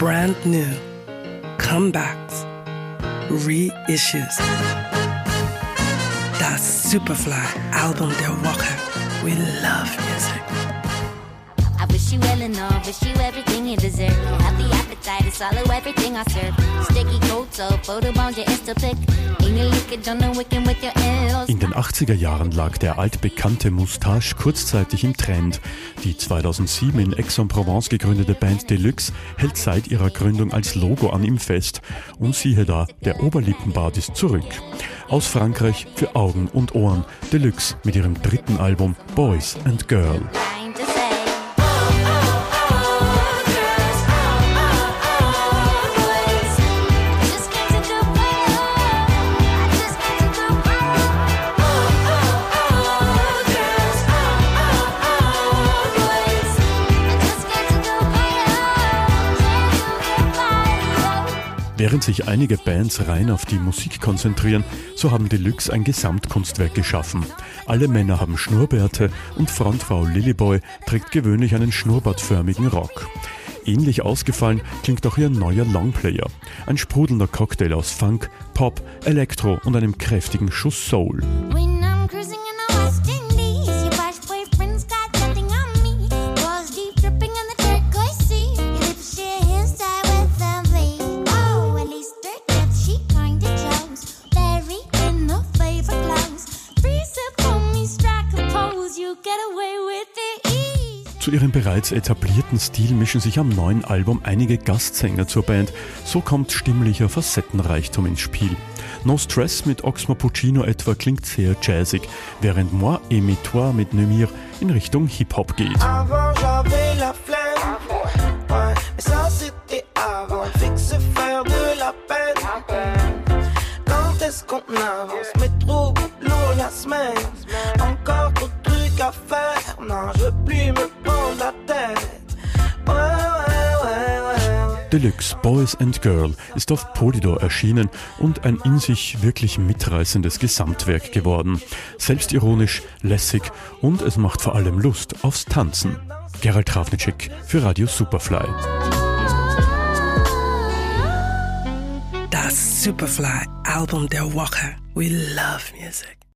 brand new, comebacks, reissues. Das Superfly-Album der Woche. We love music. I wish you well enough, wish you everything you deserve. Happy appetite is swallow everything I serve. In den 80er Jahren lag der altbekannte Moustache kurzzeitig im Trend. Die 2007 in Aix-en-Provence gegründete Band Deluxe hält seit ihrer Gründung als Logo an ihm fest. Und siehe da, der Oberlippenbart ist zurück. Aus Frankreich für Augen und Ohren. Deluxe mit ihrem dritten Album Boys and Girl. Während sich einige Bands rein auf die Musik konzentrieren, so haben Deluxe ein Gesamtkunstwerk geschaffen. Alle Männer haben Schnurrbärte und Frontfrau Lilyboy trägt gewöhnlich einen schnurrbartförmigen Rock. Ähnlich ausgefallen klingt auch ihr neuer Longplayer. Ein sprudelnder Cocktail aus Funk, Pop, Elektro und einem kräftigen Schuss Soul. Zu ihrem bereits etablierten Stil mischen sich am neuen Album einige Gastsänger zur Band. So kommt stimmlicher Facettenreichtum ins Spiel. No Stress mit Oxmo Puccino etwa klingt sehr jazzig, während Moi et mes toi mit Nemir in Richtung Hip-Hop geht. À faire Non, je veux plus me prendre la tête Ouais, ouais, ouais, ouais Deluxe Boys and Girl ist auf Polydor erschienen und ein in sich wirklich mitreißendes Gesamtwerk geworden. Selbstironisch, lässig und es macht vor allem Lust aufs Tanzen. Gerald Trafnitschek für Radio Superfly. Das Superfly-Album der Woche. We love music.